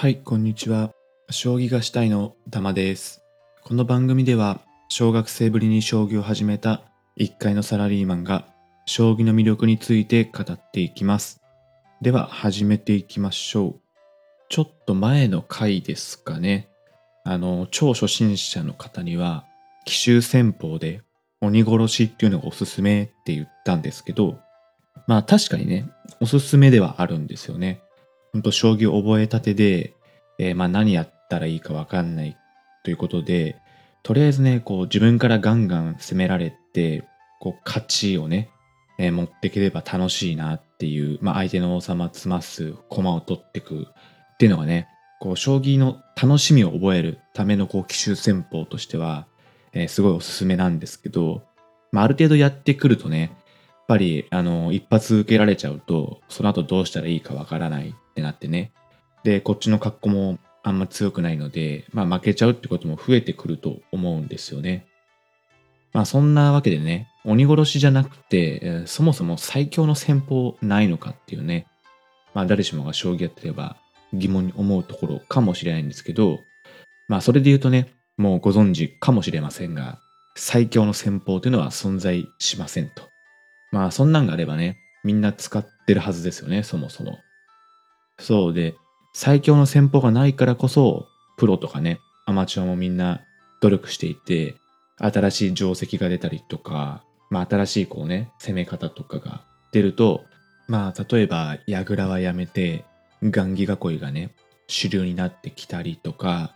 はい、こんにちは。将棋がしたいの玉です。この番組では、小学生ぶりに将棋を始めた一階のサラリーマンが、将棋の魅力について語っていきます。では、始めていきましょう。ちょっと前の回ですかね。あの、超初心者の方には、奇襲戦法で鬼殺しっていうのがおすすめって言ったんですけど、まあ確かにね、おすすめではあるんですよね。ほんと将棋を覚えたてで、えーまあ何やったらいいかわかんないということで、とりあえずね、こう自分からガンガン攻められて、こう勝ちをね、えー持っていければ楽しいなっていう、まあ相手の王様詰ます、駒を取っていくっていうのがね、こう将棋の楽しみを覚えるためのこう奇襲戦法としては、えーすごいおすすめなんですけど、まあある程度やってくるとね、やっぱりあの一発受けられちゃうとその後どうしたらいいかわからないってなってねでこっちの格好もあんま強くないので、まあ、負けちゃうってことも増えてくると思うんですよね。まあそんなわけでね鬼殺しじゃなくて、そもそも最強の戦法ないのかっていうねまあ誰しもが将棋やってれば疑問に思うところかもしれないんですけどまあそれで言うとねもうご存知かもしれませんが最強の戦法というのは存在しませんと。まあそんなんがあればね、みんな使ってるはずですよね、そもそも。そうで、最強の戦法がないからこそ、プロとかね、アマチュアもみんな努力していて、新しい定石が出たりとか、まあ新しいこうね、攻め方とかが出ると、まあ例えば、矢倉はやめて、雁木囲いがね、主流になってきたりとか、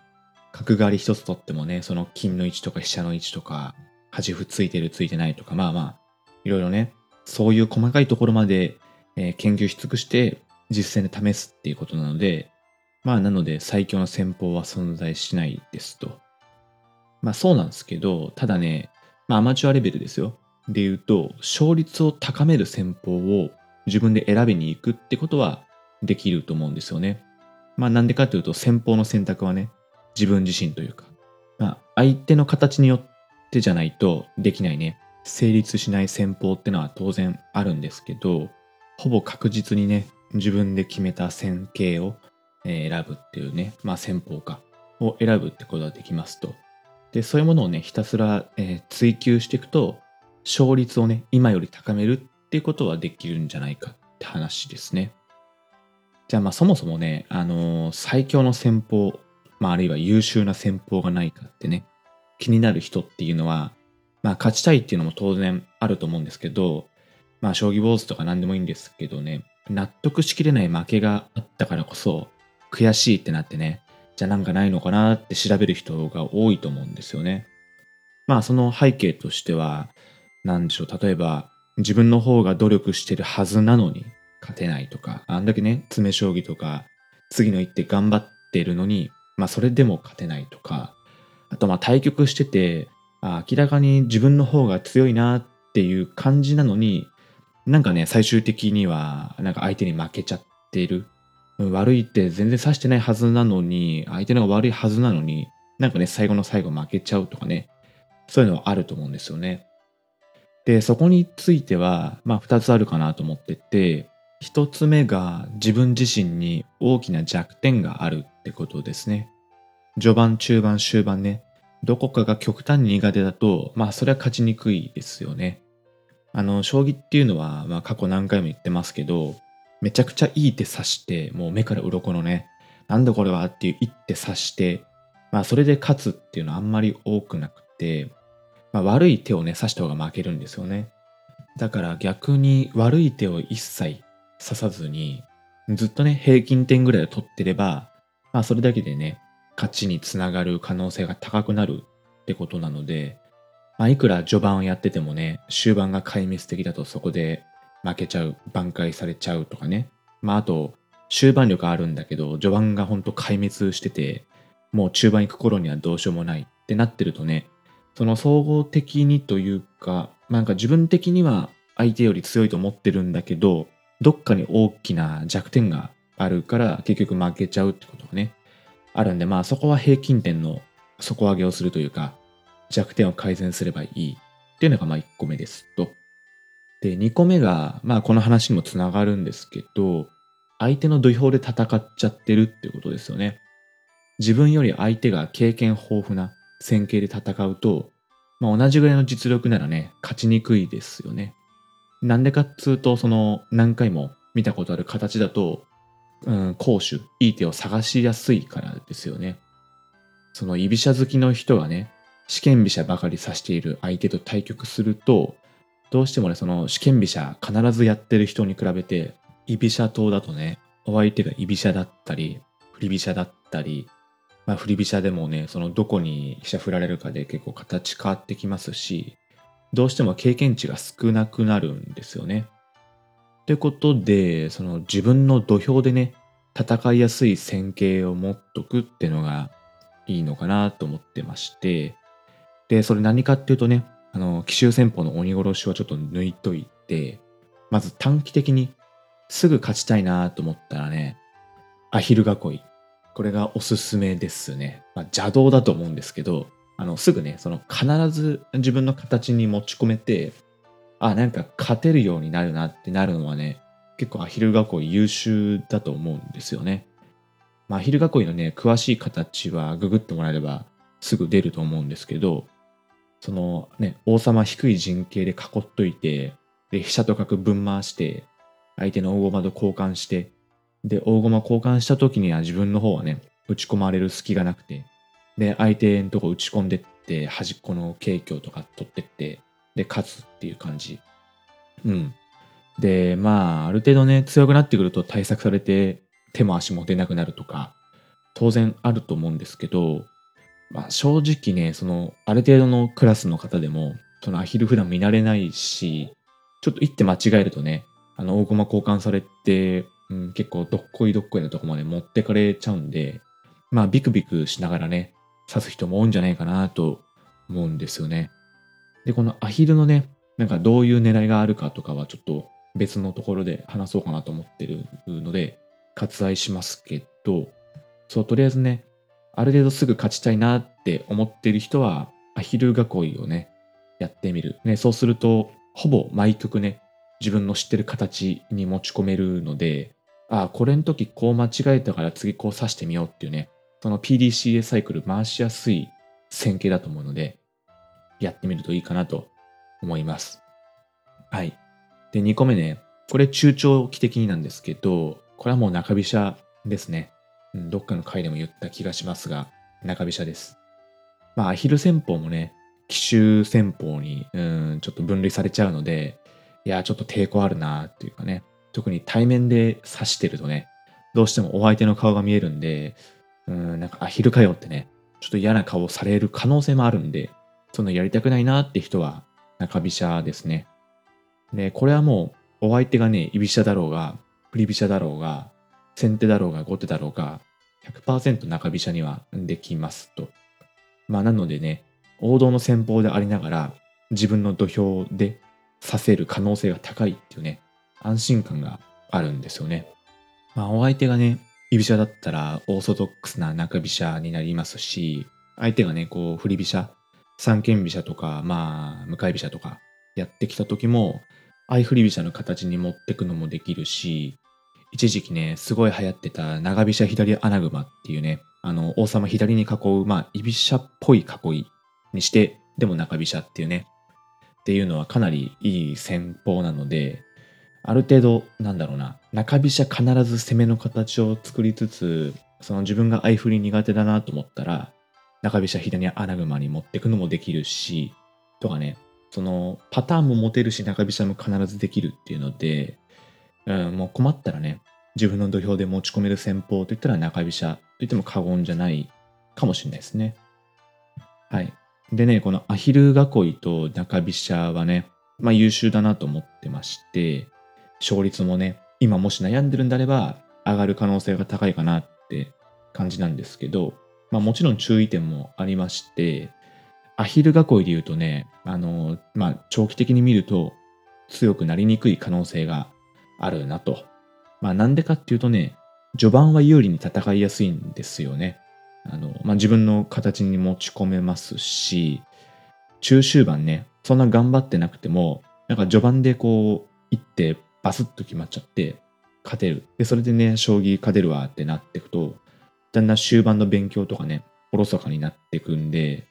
角換わり一つとってもね、その金の位置とか飛車の位置とか、端歩ついてるついてないとか、まあまあ、いろいろね、そういう細かいところまで、えー研究し尽くして実践で試すっていうことなので、まあなので最強の戦法は存在しないですと。まあそうなんですけど、ただね、まあアマチュアレベルですよ。で言うと、勝率を高める戦法を自分で選びに行くってことはできると思うんですよね。まあなんでかというと戦法の選択はね、自分自身というか、まあ相手の形によってじゃないとできないね、成立しない戦法ってのは当然あるんですけど、ほぼ確実にね、自分で決めた戦型を、選ぶっていうね、まあ戦法か、を選ぶってことができますと。で、そういうものをね、ひたすら、え追求していくと、勝率をね、今より高めるっていうことはできるんじゃないかって話ですね。じゃあまあそもそもね、あのー最強の戦法、まああるいは優秀な戦法がないかってね、気になる人っていうのは、まあ勝ちたいっていうのも当然あると思うんですけど、まあ将棋坊主とか何でもいいんですけどね、納得しきれない負けがあったからこそ、悔しいってなってね、じゃあなんかないのかなって調べる人が多いと思うんですよね。まあその背景としては、なんでしょう、例えば自分の方が努力してるはずなのに勝てないとか、あんだけね、詰将棋とか、次の一手頑張ってるのに、まあそれでも勝てないとか、あとまあ対局してて、明らかに自分の方が強いなっていう感じなのに、なんかね、最終的には、なんか相手に負けちゃっている。悪いって全然指してないはずなのに、相手の方が悪いはずなのに、なんかね、最後の最後負けちゃうとかね、そういうのはあると思うんですよね。で、そこについては、まあ二つあるかなと思ってて、一つ目が自分自身に大きな弱点があるってことですね。序盤、中盤、終盤ね、どこかが極端に苦手だと、まあそれは勝ちにくいですよね。あの、将棋っていうのは、まあ過去何回も言ってますけど、めちゃくちゃいい手指して、もう目から鱗のね、なんだこれはっていう一手指して、まあそれで勝つっていうのはあんまり多くなくて、まあ悪い手をね、指した方が負けるんですよね。だから逆に悪い手を一切指さずに、ずっとね、平均点ぐらいを取ってれば、まあそれだけでね、勝ちにつながる可能性が高くなるってことなので、まあいくら序盤をやっててもね、終盤が壊滅的だとそこで負けちゃう、挽回されちゃうとかね。まああと、終盤力あるんだけど、序盤がほんと壊滅してて、もう中盤行く頃にはどうしようもないってなってるとね、その総合的にというか、なんか自分的には相手より強いと思ってるんだけど、どっかに大きな弱点があるから結局負けちゃうってことがね、あるんで、まあそこは平均点の底上げをするというか、弱点を改善すればいいっていうのがまあ1個目ですと。で、2個目が、まあこの話にもつながるんですけど、相手の土俵で戦っちゃってるってことですよね。自分より相手が経験豊富な戦型で戦うと、まあ、同じぐらいの実力ならね、勝ちにくいですよね。なんでかっつうと、その何回も見たことある形だと、うん、攻守、いい手を探しやすいからですよね。その居飛車好きの人がね、試験飛車ばかり指している相手と対局すると、どうしてもね、その試験飛車必ずやってる人に比べて、居飛車党だとね、お相手が居飛車だったり、振り飛車だったり、まあ振り飛車でもね、そのどこに飛車振られるかで結構形変わってきますし、どうしても経験値が少なくなるんですよね。ってことで、その自分の土俵でね、戦いやすい戦型を持っとくってのがいいのかなと思ってまして、で、それ何かっていうとね、あの、奇襲戦法の鬼殺しはちょっと抜いといて、まず短期的にすぐ勝ちたいなと思ったらね、アヒル囲い。これがおすすめですね。まあ、邪道だと思うんですけど、あの、すぐね、その必ず自分の形に持ち込めて、あ、なんか勝てるようになるなってなるのはね、結構アヒル囲い優秀だと思うんですよね。まあ、アヒル囲いのね、詳しい形はググってもらえればすぐ出ると思うんですけど、そのね、王様低い陣形で囲っといて、で、飛車と角分回して、相手の大駒と交換して、で、大駒交換した時には自分の方はね、打ち込まれる隙がなくて、で、相手のとこ打ち込んでって、端っこの景況とか取ってって、で、勝つっていう感じ。うん。で、まあ、ある程度ね、強くなってくると対策されて、手も足も出なくなるとか、当然あると思うんですけど、まあ、正直ね、その、ある程度のクラスの方でも、そのアヒル普段見慣れないし、ちょっと一手間違えるとね、あの、大駒交換されて、うん、結構どっこいどっこいのとこまで持ってかれちゃうんで、まあ、ビクビクしながらね、刺す人も多いんじゃないかなと思うんですよね。で、このアヒルのね、なんかどういう狙いがあるかとかはちょっと別のところで話そうかなと思ってるので、割愛しますけど、そう、とりあえずね、ある程度すぐ勝ちたいなって思ってる人は、アヒル囲いをね、やってみる。ね、そうすると、ほぼ毎曲ね、自分の知ってる形に持ち込めるので、ああ、これの時こう間違えたから次こう刺してみようっていうね、その PDCA サイクル回しやすい線形だと思うので、やってみるといいかなと思います。はい。で、2個目ね、これ中長期的になんですけど、これはもう中飛車ですね。どっかの回でも言った気がしますが、中飛車です。まあ、アヒル戦法もね、奇襲戦法に、うん、ちょっと分類されちゃうので、いや、ちょっと抵抗あるなっていうかね、特に対面で指してるとね、どうしてもお相手の顔が見えるんで、うん、なんかアヒルかよってね、ちょっと嫌な顔される可能性もあるんで、そのやりたくないなって人は中飛車ですね。で、これはもうお相手がね、居飛車だろうが、振り飛車だろうが、先手だろうが後手だろうが、100%中飛車にはできますと。まあなのでね、王道の戦法でありながら、自分の土俵でさせる可能性が高いっていうね、安心感があるんですよね。まあお相手がね、居飛車だったらオーソドックスな中飛車になりますし、相手がね、こう振り飛車、三間飛車とか、まあ向かい飛車とかやってきた時も、相振り飛車の形に持ってくのもできるし、一時期ね、すごい流行ってた長飛車左穴熊っていうね、あの、王様左に囲う、まあ、居飛車っぽい囲いにして、でも中飛車っていうね、っていうのはかなりいい戦法なので、ある程度、なんだろうな、中飛車必ず攻めの形を作りつつ、その自分が相振り苦手だなと思ったら、中飛車左穴熊に持ってくのもできるし、とかね、そのパターンも持てるし中飛車も必ずできるっていうので、うん、もう困ったらね、自分の土俵で持ち込める戦法といったら中飛車と言っても過言じゃないかもしれないですね。はい。でね、このアヒル囲いと中飛車はね、まあ優秀だなと思ってまして、勝率もね、今もし悩んでるんであれば上がる可能性が高いかなって感じなんですけど、まあもちろん注意点もありまして、アヒル囲いで言うとね、あの、まあ長期的に見ると強くなりにくい可能性があるなと。まあなんでかっていうとね、序盤は有利に戦いやすいんですよね。あの、まあ自分の形に持ち込めますし、中終盤ね、そんな頑張ってなくても、なんか序盤でこう、行ってバスッと決まっちゃって、勝てる。で、それでね、将棋勝てるわってなっていくと、だんだん終盤の勉強とかね、おろそかになっていくんで、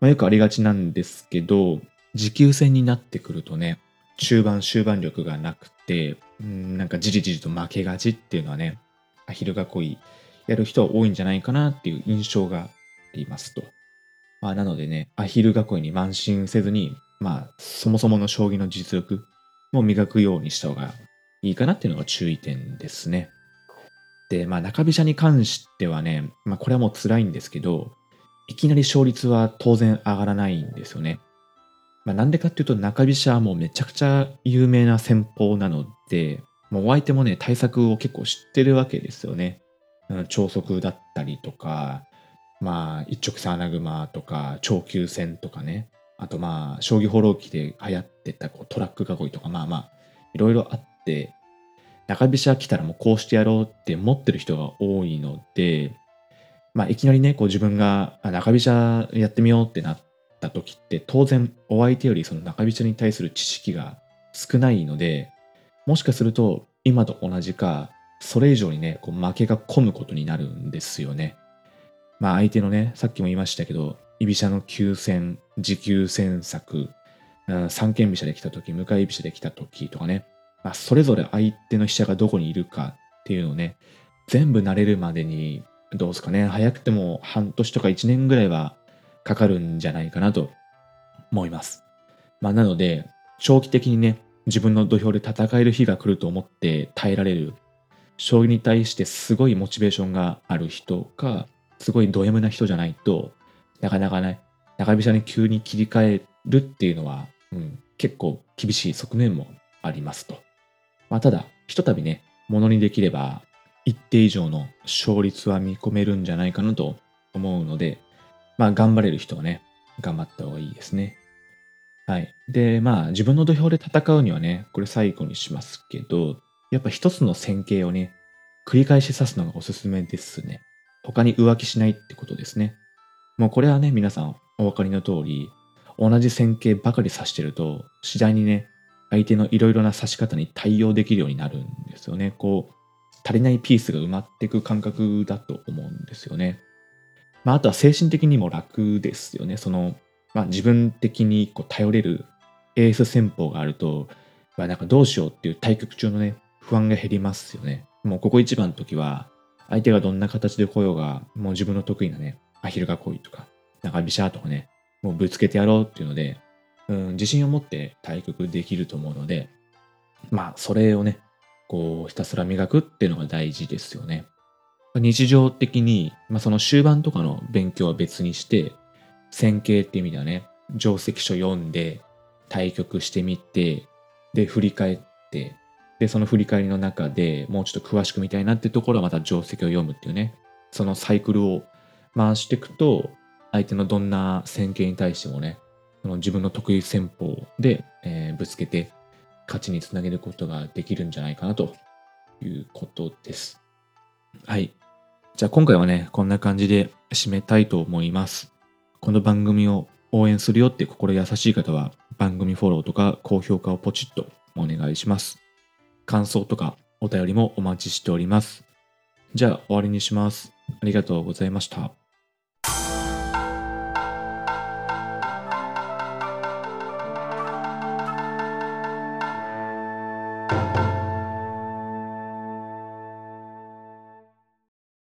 まあ、よくありがちなんですけど、持久戦になってくるとね、中盤終盤力がなくて、うんなんかじりじりと負けがちっていうのはね、アヒル囲いやる人は多いんじゃないかなっていう印象がありますと。まあ、なのでね、アヒル囲いに慢心せずに、まあ、そもそもの将棋の実力も磨くようにした方がいいかなっていうのが注意点ですね。で、まあ、中飛車に関してはね、まあ、これはもう辛いんですけど、いきなり勝率は当然上がらないんですよね。まあ、なんでかっていうと、中飛車はもうめちゃくちゃ有名な戦法なので、もうお相手もね、対策を結構知ってるわけですよね。超速だったりとか、まあ、一直線穴熊とか、長級戦とかね。あとまあ、将棋放浪記で流行ってたこうトラック囲いとか、まあまあ、いろいろあって、中飛車来たらもうこうしてやろうって思ってる人が多いので、まあ、いきなりね、こう自分が中飛車やってみようってなった時って、当然お相手よりその中飛車に対する知識が少ないので、もしかすると今と同じか、それ以上にね、こう負けが込むことになるんですよね。まあ相手のね、さっきも言いましたけど、居飛車の急戦、持久戦策、三間飛車で来た時、向かい飛車で来た時とかね、まあ、それぞれ相手の飛車がどこにいるかっていうのをね、全部慣れるまでに、どうですかね、早くても半年とか1年ぐらいはかかるんじゃないかなと思います。まあなので、長期的にね、自分の土俵で戦える日が来ると思って耐えられる将棋に対してすごいモチベーションがある人か、すごいド M な人じゃないとなかなかね中飛車に急に切り替えるっていうのは、うん、結構厳しい側面もありますと。まあ、ただひとたびねものにできれば一定以上の勝率は見込めるんじゃないかなと思うのでまあ頑張れる人はね頑張った方がいいですね。はい。で、まあ自分の土俵で戦うにはね、これ最後にしますけど、やっぱ一つの線形をね、繰り返し指すのがおすすめですね。他に浮気しないってことですね。もうこれはね、皆さんお分かりの通り、同じ線形ばかり指してると、次第にね、相手のいろいろな指し方に対応できるようになるんですよね。こう、足りないピースが埋まっていく感覚だと思うんですよね。まあ、あとは精神的にも楽ですよね。その、まあ、自分的にこう頼れるエース戦法があると、まあ、なんかどうしようっていう対局中のね、不安が減りますよね。もうここ一番の時は、相手がどんな形で来ようが、もう自分の得意なね、アヒル囲いとか、中飛車とかね、もうぶつけてやろうっていうので、うん、自信を持って対局できると思うので、まあ、それをね、こう、ひたすら磨くっていうのが大事ですよね。日常的に、まあ、その終盤とかの勉強は別にして、線形っていう意味ではね、定石書読んで、対局してみて、で、振り返って、で、その振り返りの中でもうちょっと詳しく見たいなってところはまた定石を読むっていうね、そのサイクルを回していくと、相手のどんな戦型に対してもね、その自分の得意戦法で、えー、ぶつけて勝ちにつなげることができるんじゃないかなということです。はい。じゃあ今回はね、こんな感じで締めたいと思います。この番組を応援するよって心優しい方は番組フォローとか高評価をポチッとお願いします。感想とかお便りもお待ちしております。じゃあ終わりにします。ありがとうございました。